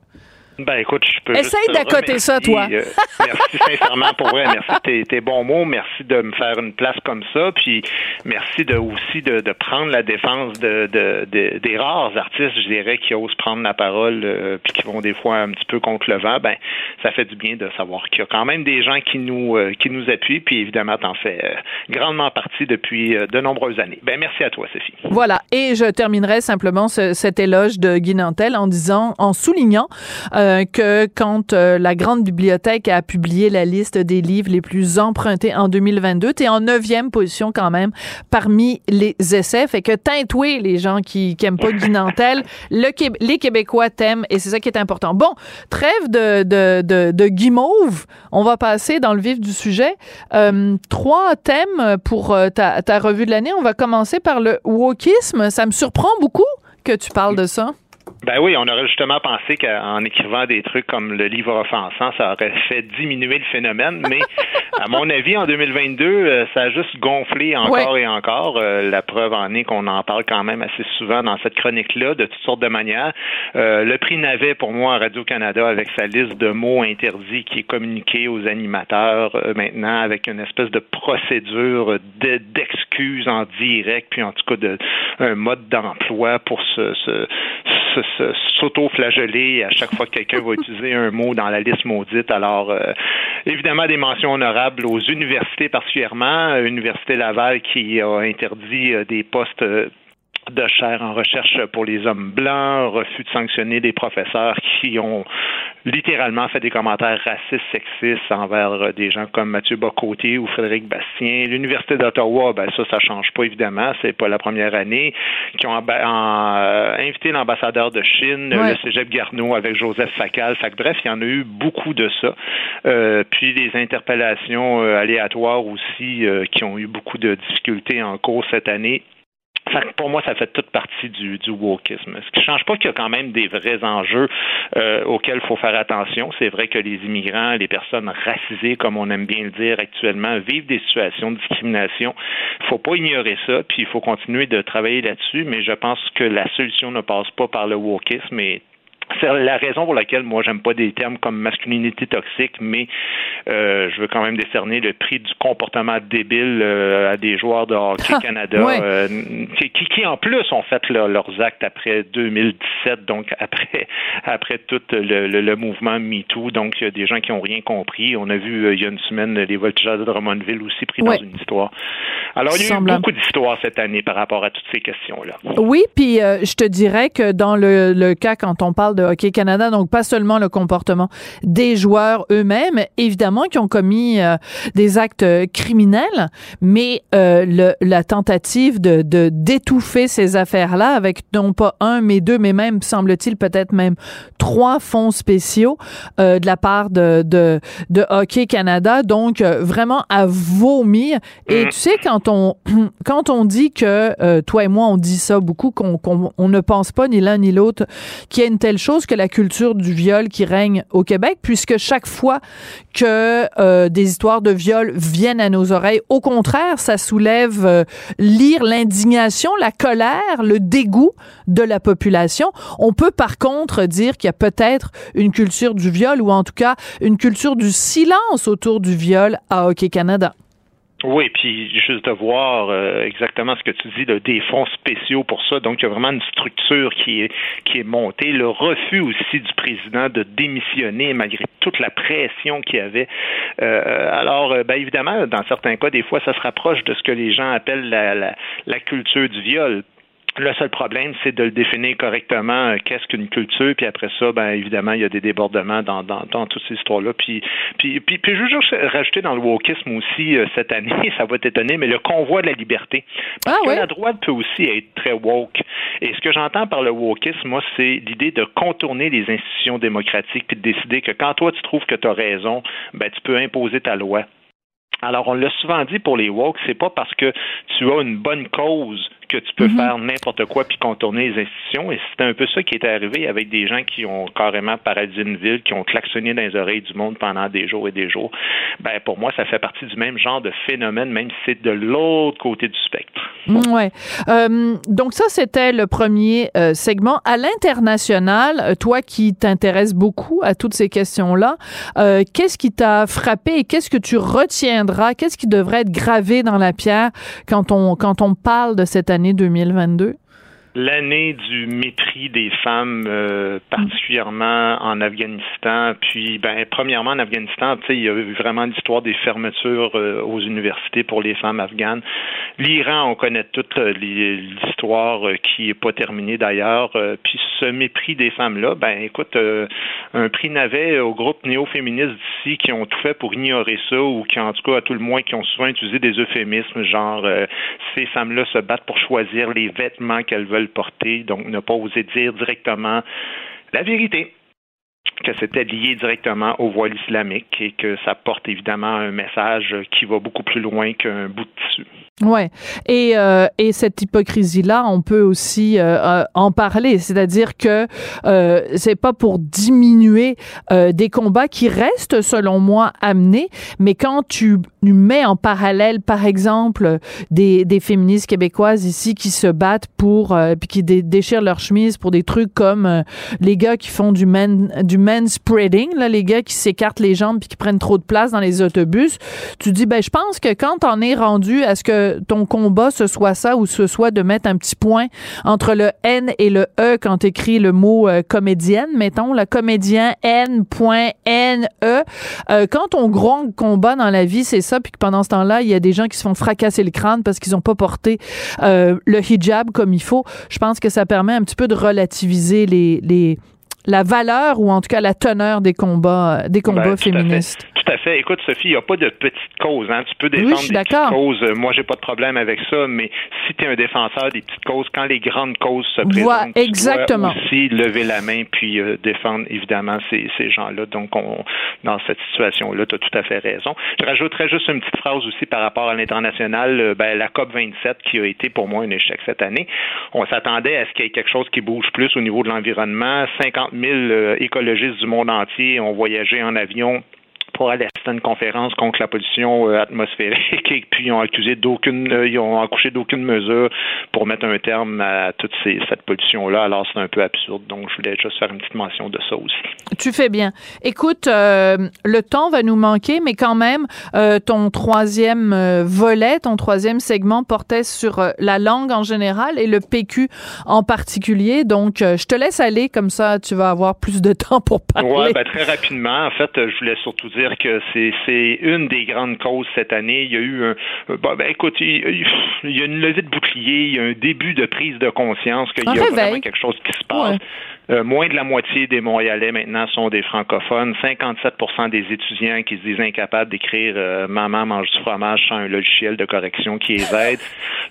Ben écoute, je peux Essaye d'accoter ça, toi. euh, merci sincèrement pour vrai. Merci de tes, tes bons mots. Merci de me faire une place comme ça. Puis merci de aussi de, de prendre la défense de, de, de- des rares artistes, je dirais, qui osent prendre la parole euh, puis qui vont des fois un petit peu contre le vent. Ben ça fait du bien de savoir qu'il y a quand même des gens qui nous euh, qui nous appuient. Puis évidemment, t'en fais euh, grandement partie depuis de nombreuses années. Ben merci à toi, Sophie. Voilà. Et je terminerai simplement ce- cet éloge de Guy Nantel en disant, en soulignant euh, que quand euh, la grande bibliothèque a publié la liste des livres les plus empruntés en 2022, t'es en neuvième position quand même parmi les essais. Fait que tintoué les gens qui, qui aiment pas Guy Nantel, les Québécois t'aiment et c'est ça qui est important. Bon, trêve de, de, de, de guimauve. On va passer dans le vif du sujet. Euh, trois thèmes pour euh, ta, ta revue de l'année. On va commencer par le wokisme. Ça me surprend beaucoup que tu parles de ça. Ben oui, on aurait justement pensé qu'en écrivant des trucs comme le livre offensant, ça aurait fait diminuer le phénomène, mais à mon avis, en 2022, euh, ça a juste gonflé encore et encore. Euh, la preuve en est qu'on en parle quand même assez souvent dans cette chronique-là, de toutes sortes de manières. Euh, le prix Navet, pour moi, à Radio-Canada, avec sa liste de mots interdits qui est communiquée aux animateurs euh, maintenant, avec une espèce de procédure de- d'excuses en direct, puis en tout cas de un mode d'emploi pour se, se- se- s'auto-flageller à chaque fois que quelqu'un va utiliser un mot dans la liste maudite. Alors, euh, évidemment, des mentions honorables aux universités particulièrement. Université Laval qui a interdit euh, des postes euh, de chair en recherche pour les hommes blancs, refus de sanctionner des professeurs qui ont littéralement fait des commentaires racistes, sexistes envers euh, des gens comme Mathieu Bocoté ou Frédéric Bastien. L'Université d'Ottawa, ben ça, ça change pas évidemment, c'est pas la première année, qui ont en, euh, invité l'ambassadeur de Chine, Ouais. le Cégep Garneau avec Joseph Facal. Fait que, bref, il y en a eu beaucoup de ça. Euh, puis des interpellations euh, aléatoires aussi euh, qui ont eu beaucoup de difficultés en cours cette année. Pour moi, ça fait toute partie du, du wokisme. Ce qui change pas qu'il y a quand même des vrais enjeux euh, auxquels il faut faire attention. C'est vrai que les immigrants, les personnes racisées, comme on aime bien le dire actuellement, vivent des situations de discrimination. Il faut pas ignorer ça, puis il faut continuer de travailler là-dessus, mais je pense que la solution ne passe pas par le wokisme et c'est la raison pour laquelle moi j'aime pas des termes comme masculinité toxique, mais euh, je veux quand même décerner le prix du comportement débile euh, à des joueurs de hockey Ah, Canada ouais. euh, qui, en plus ont fait leur- leurs actes après 2017, donc après après tout le, le, le mouvement MeToo. Donc il y a des gens qui ont rien compris. On a vu il y a une semaine les voltigeurs de Drummondville aussi pris Ouais. dans une histoire. Alors il y a eu Semblable. beaucoup d'histoires cette année par rapport à toutes ces questions-là. Oui, puis je te dirais que dans le, le cas quand on parle de Hockey Canada, donc pas seulement le comportement des joueurs eux-mêmes, évidemment qui ont commis euh, des actes euh, criminels, mais euh, le, la tentative de de- d'étouffer ces affaires-là avec non pas un, mais deux, mais même semble-t-il peut-être même trois fonds spéciaux euh, de la part de de, de Hockey Canada, donc vraiment à vomir. Et tu sais quand on quand on dit que toi et moi on dit ça beaucoup qu'on qu'on on ne pense pas ni l'un ni l'autre qu'il y a une telle chose que la culture du viol qui règne au Québec puisque chaque fois que euh, des histoires de viol viennent à nos oreilles au contraire ça soulève euh, lire l'indignation la colère le dégoût de la population. On peut par contre dire qu'il y a peut-être une culture du viol ou en tout cas une culture du silence autour du viol à Hockey Canada Oui, puis juste de voir euh, exactement ce que tu dis, là, des fonds spéciaux pour ça. Donc, il y a vraiment une structure qui est, qui est montée. Le refus aussi du président de démissionner malgré toute la pression qu'il y avait. Euh, alors, euh, ben, évidemment, dans certains cas, des fois, ça se rapproche de ce que les gens appellent la, la, la culture du viol. Le seul problème, c'est de le définir correctement, euh, qu'est-ce qu'une culture, puis après ça, ben évidemment, il y a des débordements dans, dans, dans toutes ces histoires-là. Puis, puis, puis, puis, je veux juste rajouter dans le wokisme aussi euh, cette année, ça va t'étonner, mais le convoi de la liberté. Parce Ah que la droite peut aussi être très woke. Et ce que j'entends par le wokisme, moi, c'est l'idée de contourner les institutions démocratiques, puis de décider que quand toi, tu trouves que tu as raison, ben tu peux imposer ta loi. Alors, on l'a souvent dit pour les woke, c'est pas parce que tu as une bonne cause que tu peux faire n'importe quoi puis contourner les institutions. Et c'est un peu ça qui est arrivé avec des gens qui ont carrément paralysé une ville, qui ont klaxonné dans les oreilles du monde pendant des jours et des jours. Ben, pour moi, ça fait partie du même genre de phénomène, même si c'est de l'autre côté du spectre. Mm, Ouais. Euh, donc ça, c'était le premier euh, segment. À l'international, euh, toi qui t'intéresses beaucoup à toutes ces questions-là, euh, qu'est-ce qui t'a frappé et qu'est-ce que tu retiendras? Qu'est-ce qui devrait être gravé dans la pierre quand on, quand on parle de cette année 2022? L'année du mépris des femmes, euh, particulièrement en Afghanistan. Puis, ben, premièrement, en Afghanistan, il y a eu vraiment l'histoire des fermetures euh, aux universités pour les femmes afghanes. L'Iran, on connaît toute euh, l'histoire euh, qui est pas terminée d'ailleurs. Puis, ce mépris des femmes-là, ben, écoute, un prix Navet au groupe néo-féministe d'ici qui ont tout fait pour ignorer ça ou qui, en tout cas, à tout le moins, qui ont souvent utilisé des euphémismes, genre, ces femmes-là se battent pour choisir les vêtements qu'elles veulent porter, donc ne pas oser dire directement la vérité que c'était lié directement au voile islamique et que ça porte évidemment un message qui va beaucoup plus loin qu'un bout de tissu. Ouais. Et, euh, et cette hypocrisie-là, on peut aussi euh, euh, en parler. C'est-à-dire que euh, c'est pas pour diminuer des combats qui restent, selon moi, amenés, mais quand tu mets en parallèle, par exemple, des, des féministes québécoises ici qui se battent pour, euh, puis qui dé- déchirent leur chemise pour des trucs comme euh, les gars qui font du man, du manspreading, là, les gars qui s'écartent les jambes puis qui prennent trop de place dans les autobus, tu dis, ben, je pense que quand t'en es rendu à ce que ton combat, ce soit ça ou ce soit de mettre un petit point entre le N et le E quand t'écris le mot euh, comédienne, mettons, le comédien N.N.E. Euh, quand ton grand combat dans la vie, c'est puis que pendant ce temps-là, il y a des gens qui se font fracasser le crâne parce qu'ils ont pas porté euh, le hijab comme il faut, je pense que ça permet un petit peu de relativiser les la valeur ou en tout cas la teneur des combats des combats Ben, tout à fait. féministes. Tout à fait. Écoute, Sophie, il n'y a pas de petite cause. Hein. Tu peux Oui, défendre suis des petites causes. Euh, Moi, j'ai pas de problème avec ça, mais si tu es un défenseur des petites causes, quand les grandes causes se présentent, Voilà, tu dois aussi lever la main puis euh, défendre évidemment ces, ces gens-là. Donc, on, dans cette situation-là, tu as tout à fait raison. Je rajouterais juste une petite phrase aussi par rapport à l'international. Euh, Ben, la COP 27 qui a été pour moi un échec cette année. On s'attendait à ce qu'il y ait quelque chose qui bouge plus au niveau de l'environnement. 50 000 euh, écologistes du monde entier ont voyagé en avion pour aller à une conférence contre la pollution euh, atmosphérique et puis ils ont accusé d'aucune euh, ils ont accouché d'aucune mesure pour mettre un terme à toute ces, cette pollution là alors c'est un peu absurde donc je voulais juste faire une petite mention de ça aussi Tu fais bien. Écoute, euh, le temps va nous manquer, mais quand même, ton troisième volet, ton troisième segment portait sur la langue en général et le PQ en particulier. Donc, je te laisse aller, comme ça, tu vas avoir plus de temps pour parler. Ouais, ben, très rapidement. En fait, je voulais surtout dire que c'est une des grandes causes cette année. Il y a eu un. Bon, ben, écoute, il, il y a une levée de bouclier, il y a un début de prise de conscience qu'il y a réveil. vraiment quelque chose qui se passe. Ouais. Euh, moins de la moitié des Montréalais maintenant sont des francophones. 57% des étudiants qui se disent incapables d'écrire euh, Maman mange du fromage sans un logiciel de correction qui les aide.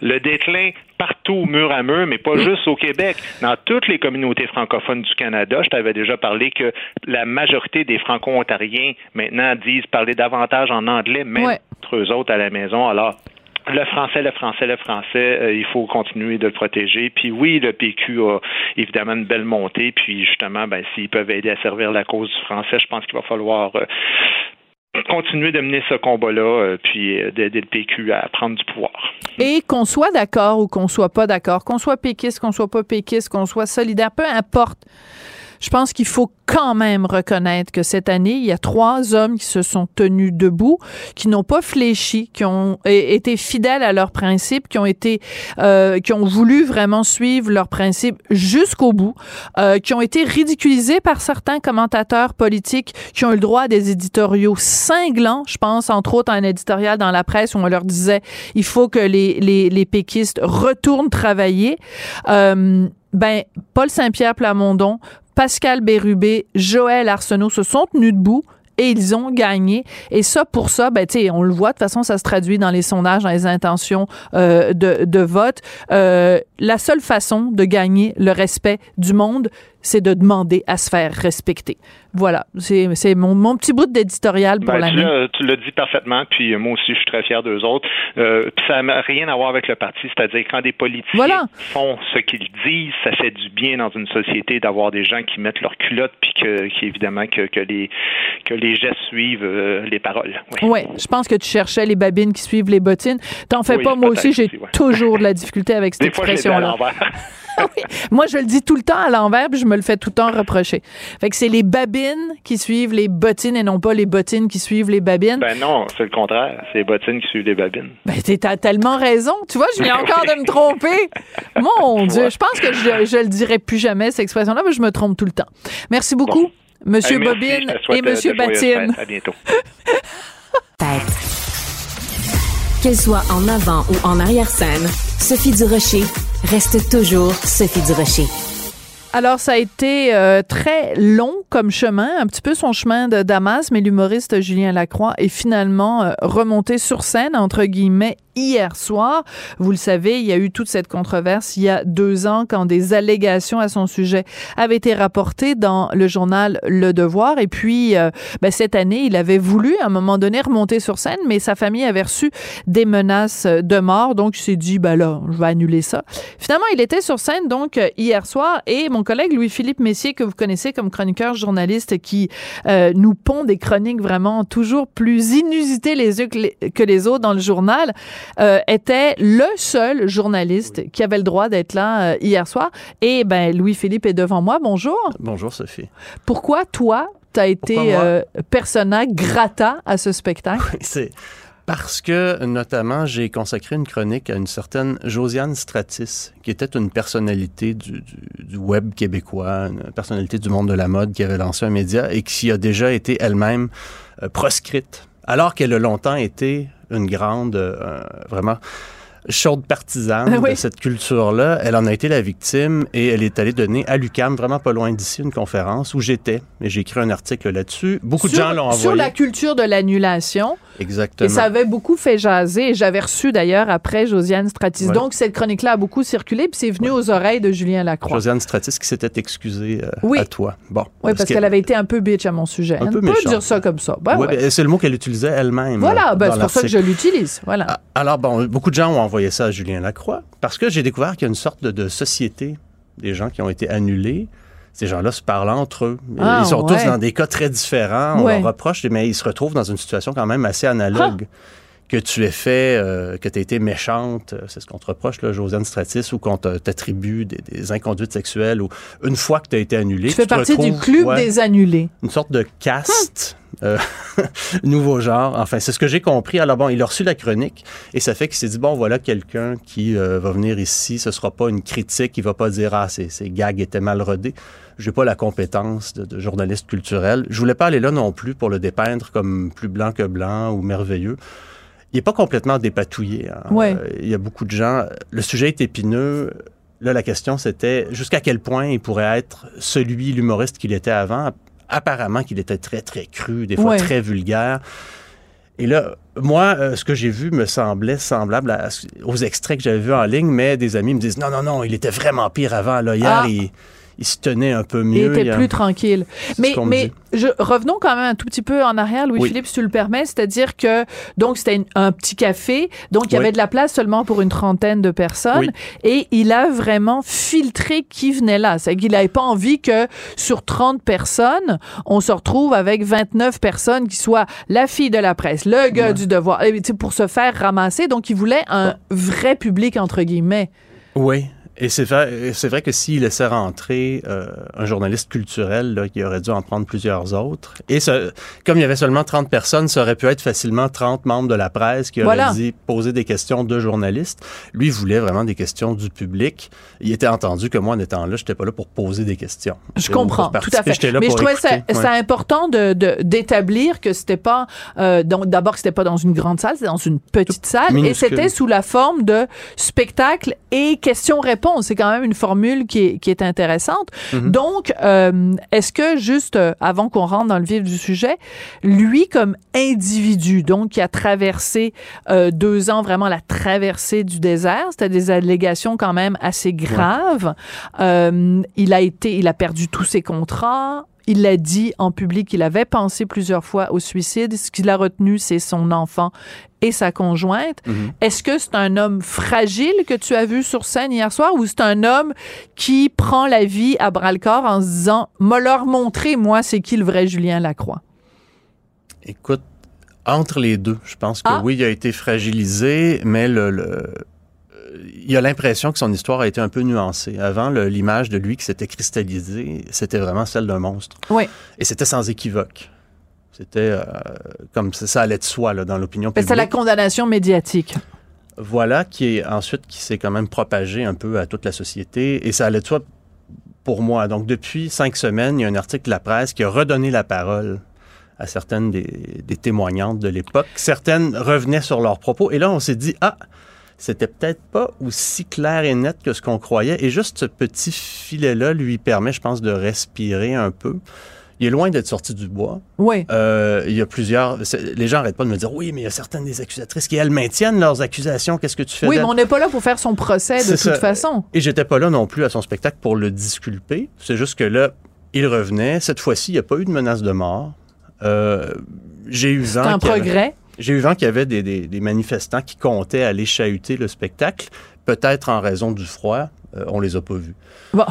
Le déclin partout, mur à mur, mais pas juste au Québec. Dans toutes les communautés francophones du Canada, je t'avais déjà parlé que la majorité des franco-ontariens maintenant disent parler davantage en anglais, même Ouais. entre eux autres à la maison. Alors, le français, le français, le français, euh, il faut continuer de le protéger. Puis oui, le PQ a évidemment une belle montée. Puis justement, ben, s'ils peuvent aider à servir la cause du français, je pense qu'il va falloir euh, continuer de mener ce combat-là, euh, puis d'aider le PQ à prendre du pouvoir. Et qu'on soit d'accord ou qu'on soit pas d'accord, qu'on soit péquiste, qu'on soit pas péquiste, qu'on soit solidaire, peu importe. Je pense qu'il faut quand même reconnaître que cette année, il y a trois hommes qui se sont tenus debout, qui n'ont pas fléchi, qui ont été fidèles à leurs principes, qui ont été, euh, qui ont voulu vraiment suivre leurs principes jusqu'au bout, euh, qui ont été ridiculisés par certains commentateurs politiques qui ont eu le droit à des éditoriaux cinglants. Je pense entre autres à un éditorial dans la presse où on leur disait il faut que les les, les péquistes retournent travailler. Euh, ben, Paul Saint-Pierre Plamondon, Pascal Bérubé, Joël Arsenault se sont tenus debout et ils ont gagné. Et ça, pour ça, ben, on le voit, de toute façon, ça se traduit dans les sondages, dans les intentions euh, de, de, vote. Euh, la seule façon de gagner le respect du monde, c'est de demander à se faire respecter. Voilà, c'est mon, mon petit bout d'éditorial pour ben, l'année. Tu l'as dit parfaitement, puis moi aussi, je suis très fier d'eux autres. Euh, puis ça n'a rien à voir avec le parti, c'est-à-dire quand des politiciens font ce qu'ils disent, ça fait du bien dans une société d'avoir des gens qui mettent leur culotte, puis que, qui, évidemment que, que, les, que les gestes suivent euh, les paroles. Oui, ouais, je pense que tu cherchais les babines qui suivent les bottines. T'en fais pas, moi aussi, j'ai toujours de la difficulté avec cette expression-là. Moi, je le dis tout le temps à l'envers, puis je me le fais tout le temps reprocher. Fait que c'est les babines qui suivent les bottines et non pas les bottines qui suivent les babines. Ben non, c'est le contraire. C'est les bottines qui suivent les babines. Ben, t'as tellement raison. Tu vois, je viens encore de me tromper. Mon Dieu, je pense que je, je le dirai plus jamais, cette expression-là, mais je me trompe tout le temps. Merci beaucoup, Monsieur Bobine et Monsieur Batine. À bientôt. Qu'elle soit en avant ou en arrière-scène, Sophie Durocher reste toujours Sophie Durocher. Alors, ça a été euh, très long comme chemin, un petit peu son chemin de Damas, mais l'humoriste Julien Lacroix est finalement euh, remonté sur scène, entre guillemets, hier soir. Vous le savez, il y a eu toute cette controverse il y a deux ans quand des allégations à son sujet avaient été rapportées dans le journal Le Devoir. Et puis, euh, ben, cette année, il avait voulu à un moment donné remonter sur scène, mais sa famille avait reçu des menaces de mort. Donc, il s'est dit, ben là, je vais annuler ça. Finalement, il était sur scène donc hier soir et mon collègue Louis-Philippe Messier, que vous connaissez comme chroniqueur journaliste qui euh, nous pond des chroniques vraiment toujours plus inusitées les uns que les autres dans le journal, euh, était le seul journaliste qui avait le droit d'être là euh, hier soir. Et ben Louis-Philippe est devant moi. Bonjour. Bonjour Sophie. Pourquoi toi, tu as été persona grata à ce spectacle? c'est parce que, notamment, j'ai consacré une chronique à une certaine Josiane Stratis, qui était une personnalité du, web québécois, une personnalité du monde de la mode qui avait lancé un média et qui a déjà été elle-même proscrite, alors qu'elle a longtemps été une grande, euh, vraiment chaude partisane de cette culture-là. Elle en a été la victime et elle est allée donner à l'UCAM, vraiment pas loin d'ici, une conférence où j'étais. Et j'ai écrit un article là-dessus. Beaucoup de gens l'ont envoyé. Sur la culture de l'annulation. Exactement. Et ça avait beaucoup fait jaser. Et j'avais reçu d'ailleurs après Josiane Stratis. Donc cette chronique-là a beaucoup circulé, puis c'est venu aux oreilles de Julien Lacroix. Josiane Stratis qui s'était excusée euh, à toi. Bon. Oui, parce qu'elle avait été un peu bitch à mon sujet. Un On peu peut dire ça comme ça. Ben, ouais, c'est le mot qu'elle utilisait elle-même. Voilà, ben, c'est pour ça que je l'utilise. Voilà. Ah, alors, bon, beaucoup de gens ont envoyé ça à Julien Lacroix parce que j'ai découvert qu'il y a une sorte de, de société des gens qui ont été annulés ces gens-là se parlent entre eux. Ah, ils sont ouais. tous dans des cas très différents. On Ouais. leur reproche, mais ils se retrouvent dans une situation quand même assez analogue. Que tu aies fait, euh, que tu été méchante, euh, c'est ce qu'on te reproche, là, Josiane Stratis, ou qu'on te- t'attribue des, des inconduites sexuelles, ou une fois que tu as été annulé. Tu fais partie du club ouais, des annulés. Une sorte de caste. Euh, nouveau genre. Enfin, c'est ce que j'ai compris. Alors bon, il a reçu la chronique et ça fait qu'il s'est dit, bon, voilà quelqu'un qui euh, va venir ici. Ce sera pas une critique. Il va pas dire, ah, ces, ces gags étaient mal rodés. J'ai pas la compétence de, de journaliste culturel. Je voulais pas aller là non plus pour le dépeindre comme plus blanc que blanc ou merveilleux. Il est pas complètement dépatouillé. hein. Ouais. Euh, il y a beaucoup de gens. Le sujet est épineux. Là, la question, c'était jusqu'à quel point il pourrait être celui, l'humoriste qu'il était avant. Apparemment qu'il était très, très cru, des fois Ouais. très vulgaire. Et là, moi, euh, ce que j'ai vu me semblait semblable à- aux extraits que j'avais vus en ligne, mais des amis me disent non, non, non, il était vraiment pire avant. Là, hier, Ah. il, il se tenait un peu Il mieux. était Il a- plus tranquille. Mais, mais je, revenons quand même un tout petit peu en arrière, Louis-Philippe, si tu le permets. C'est-à-dire que, donc, c'était un petit café. Donc, il y Oui. avait de la place seulement pour une trentaine de personnes. Oui. Et il a vraiment filtré qui venait là. C'est qu'il n'avait pas envie que sur 30 personnes, on se retrouve avec 29 personnes qui soient la fille de la presse, le gars du devoir, pour se faire ramasser. Donc, il voulait un vrai public, entre guillemets. Oui. Et c'est vrai, c'est vrai que s'il laissait rentrer euh, un journaliste culturel, là, il aurait dû en prendre plusieurs autres. Et ce, comme il y avait seulement 30 personnes, ça aurait pu être facilement 30 membres de la presse qui auraient Voilà. dit poser des questions de journalistes. Lui il voulait vraiment des questions du public. Il était entendu que moi, en étant là, j'étais pas là pour poser des questions. Je comprends, tout à fait. Mais je trouvais ça, ça important de de- d'établir que c'était pas euh, donc d'abord que c'était pas dans une grande salle, c'était dans une petite salle et minuscule. c'était sous la forme de spectacle et questions-réponses. C'est quand même une formule qui est, qui est intéressante. Mhm. Donc, euh, est-ce que juste euh, avant qu'on rentre dans le vif du sujet, lui comme individu, donc qui a traversé euh, deux ans vraiment la traversée du désert, c'était des allégations quand même assez graves. Euh, il a été, il a perdu tous ses contrats. Il l'a dit en public qu'il avait pensé plusieurs fois au suicide. Ce qu'il a retenu, c'est son enfant et sa conjointe. Mhm. Est-ce que c'est un homme fragile que tu as vu sur scène hier soir ou c'est un homme qui prend la vie à bras-le-corps en se disant, m'a leur montré, moi, c'est qui le vrai Julien Lacroix? Écoute, entre les deux, je pense que Ah. oui, il a été fragilisé, mais le, le- il a l'impression que son histoire a été un peu nuancée. Avant, l'image de lui qui s'était cristallisée, c'était vraiment celle d'un monstre. Oui. Et c'était sans équivoque. C'était euh, comme ça, ça allait de soi là, dans l'opinion publique. C'est la condamnation médiatique. Voilà, qui est ensuite qui s'est quand même propagé un peu à toute la société. Et ça allait de soi pour moi. Donc, depuis cinq semaines, il y a un article de la presse qui a redonné la parole à certaines des, des témoignantes de l'époque. Certaines revenaient sur leurs propos. Et là, on s'est dit, ah, c'était peut-être pas aussi clair et net que ce qu'on croyait. Et juste ce petit filet-là lui permet, je pense, de respirer un peu. Il est loin d'être sorti du bois. Oui. Euh, il y a plusieurs. c'est- Les gens n'arrêtent pas de me dire oui, mais il y a certaines des accusatrices qui, elles, maintiennent leurs accusations. Qu'est-ce que tu fais Oui, mais on n'est pas là pour faire son procès de C'est toute ça. façon. Et j'étais pas là non plus à son spectacle pour le disculper. C'est juste que là, il revenait. Cette fois-ci, il n'y a pas eu de menace de mort. Euh, j'ai eu C'est vent. un y avait- progrès. J'ai eu vent qu'il y avait des, des- des manifestants qui comptaient aller chahuter le spectacle, peut-être en raison du froid. Euh, on les a pas vus. Bon.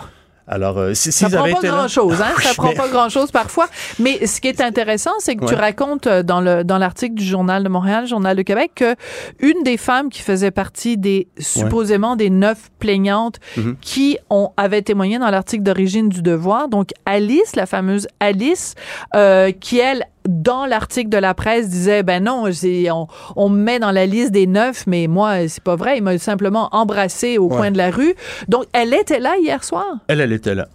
Alors, euh, si, Ça prend pas grand-chose, hein? Ça prend mais- pas grand-chose parfois. Mais ce qui est intéressant, c'est que tu racontes euh, dans le dans l'article du Journal de Montréal, Journal de Québec, que une des femmes qui faisait partie des supposément des neuf plaignantes Mhm. qui ont avaient témoigné dans l'article d'origine du Devoir, donc Alice, la fameuse Alice, euh, qui elle dans l'article de la presse disait ben non on, on me met dans la liste des neuf mais moi c'est pas vrai il m'a simplement embrassé au Ouais. coin de la rue donc elle était là hier soir Elle, elle était là.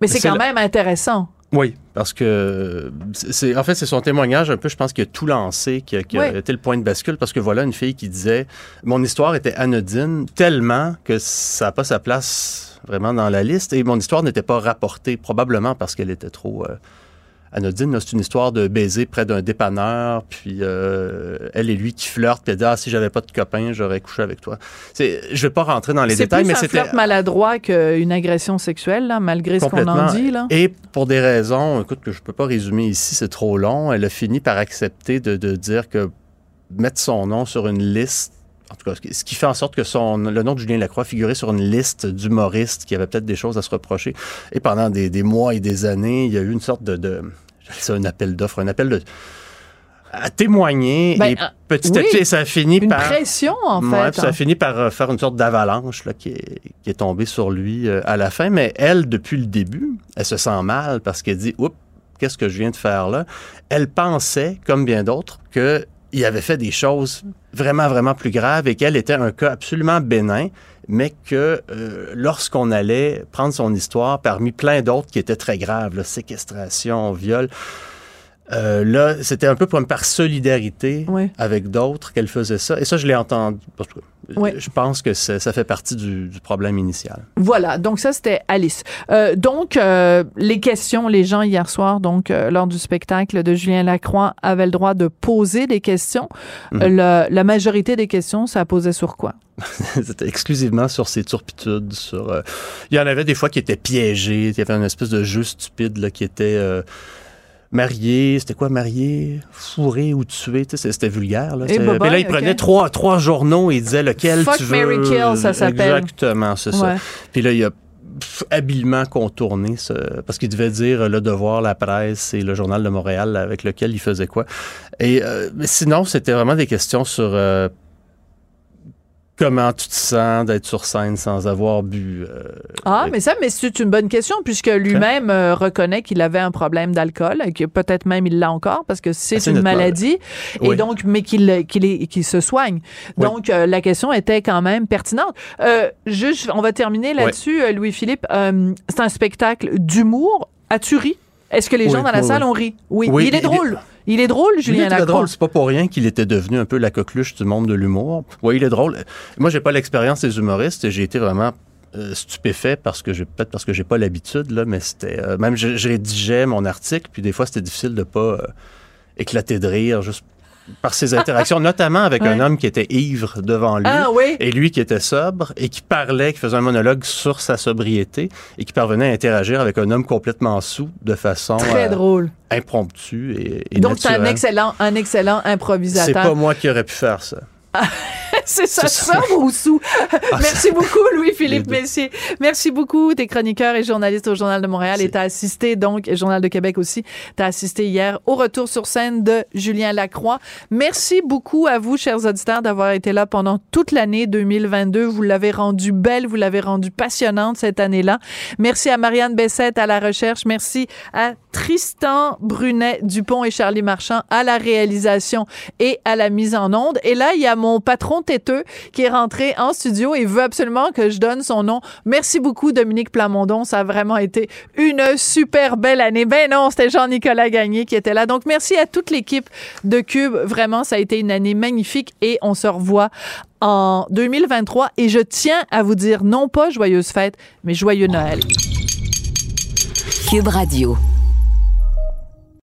mais c'est quand même intéressant Oui, parce que c'est c'est- en fait c'est son témoignage un peu, je pense, qui a tout lancé, qui a, qui a Oui. été le point de bascule, parce que voilà une fille qui disait mon histoire était anodine tellement que ça n'a pas sa place vraiment dans la liste et mon histoire n'était pas rapportée probablement parce qu'elle était trop euh, anodine. C'est une histoire de baiser près d'un dépanneur, puis euh, elle et lui qui flirtent, puis elle dit ah si j'avais pas de copain j'aurais couché avec toi. C'est, je vais pas rentrer dans les C'est détails, plus mais un c'était flirt maladroit qu'une agression sexuelle, là, malgré ce qu'on en dit. Là. Et pour des raisons, écoute, que je peux pas résumer ici, c'est trop long, elle a fini par accepter de, de dire que mettre son nom sur une liste, en tout cas, ce qui- fait en sorte que son, le nom de Julien Lacroix figurait sur une liste d'humoristes qui avaient peut-être des choses à se reprocher. Et pendant des, des mois et des années, il y a eu une sorte de, de j'appelle ça un appel d'offres, un appel de à témoigner Ben, et euh, petit à oui. petit ça a fini Une par pression, en Ouais, fait. puis ça a fini par euh, faire une sorte d'avalanche là, qui, est, qui est tombée sur lui euh, à la fin. Mais elle, depuis le début, elle se sent mal parce qu'elle dit Oups, qu'est-ce que je viens de faire là? Elle pensait, comme bien d'autres, qu'il avait fait des choses vraiment, vraiment plus graves et qu'elle était un cas absolument bénin, mais que euh, lorsqu'on allait prendre son histoire parmi plein d'autres qui étaient très graves, là, séquestration, viol, euh, là, c'était un peu comme par solidarité Oui. avec d'autres qu'elle faisait ça. Et ça, je l'ai entendu. Oui. Je pense que ça, ça fait partie du, du problème initial. Voilà, donc ça c'était Alice. Euh, donc euh, les questions, les gens hier soir, donc euh, lors du spectacle de Julien Lacroix, avaient le droit de poser des questions. Euh, la, la majorité des questions, ça posait sur quoi? C'était exclusivement sur ses turpitudes. Sur, euh, il y en avait des fois qui étaient piégés. Il y avait une espèce de jeu stupide là, qui était euh, marié. C'était quoi, marié, fourré ou tué? C'était vulgaire. Là. Eh, C'était- bye Puis là, il prenait trois, trois journaux et il disait lequel Fuck, tu veux. marry, kill, ça s'appelle. Exactement, c'est ça. Puis là, il a habilement contourné ce, parce qu'il devait dire le devoir, la presse et le journal de Montréal avec lequel il faisait quoi. Et euh, sinon, c'était vraiment des questions sur euh, comment tu te sens d'être sur scène sans avoir bu. euh, Ah, mais ça, mais c'est une bonne question puisque lui-même euh, reconnaît qu'il avait un problème d'alcool et que peut-être même il l'a encore parce que c'est une maladie et donc mais qu'il qu'il se soigne. Oui. Donc euh, la question était quand même pertinente. Juste, on va terminer là-dessus, Louis-Philippe. C'est un spectacle d'humour. As-tu ri? Est-ce que les gens dans la salle ont ri? Oui. Il est drôle. Il est drôle, Julien il est Lacroix. drôle. C'est pas pour rien qu'il était devenu un peu la coqueluche du monde de l'humour. Oui, il est drôle. Moi, j'ai pas l'expérience des humoristes et j'ai été vraiment euh, stupéfait parce que j'ai peut-être parce que j'ai pas l'habitude là, mais c'était euh, même je, je rédigeais mon article puis des fois c'était difficile de pas euh, éclater de rire juste par ses interactions, notamment avec un homme qui était ivre devant lui Ah oui. et lui qui était sobre et qui parlait, qui faisait un monologue sur sa sobriété et qui parvenait à interagir avec un homme complètement sous de façon Très euh, drôle. impromptue et, et Donc c'est un excellent, un excellent C'est improvisateur. pas moi qui aurais pu faire ça. C'est ça, C'est ça. sobre ou sous? Merci beaucoup, Louis-Philippe. Messier. Merci beaucoup. T'es chroniqueur et journaliste au Journal de Montréal et t'as assisté, donc, et Journal de Québec aussi, t'as assisté hier au retour sur scène de Julien Lacroix. Merci beaucoup à vous, chers auditeurs, d'avoir été là pendant toute l'année 2022. Vous l'avez rendu belle, vous l'avez rendue passionnante cette année-là. Merci à Marianne Bessette à la recherche. Merci à Tristan Brunet Dupont et Charlie Marchand à la réalisation et à la mise en onde. Et là, il y a mon patron têteux qui est rentré en studio et veut absolument que je donne son nom. Merci beaucoup, Dominique Plamondon. Ça a vraiment été une super belle année. Ben non, c'était Jean-Nicolas Gagné qui était là. Donc, merci à toute l'équipe de Cube. Vraiment, ça a été une année magnifique et on se revoit en 2023. Et je tiens à vous dire non pas joyeuse fête, mais joyeux Noël. Cube Radio.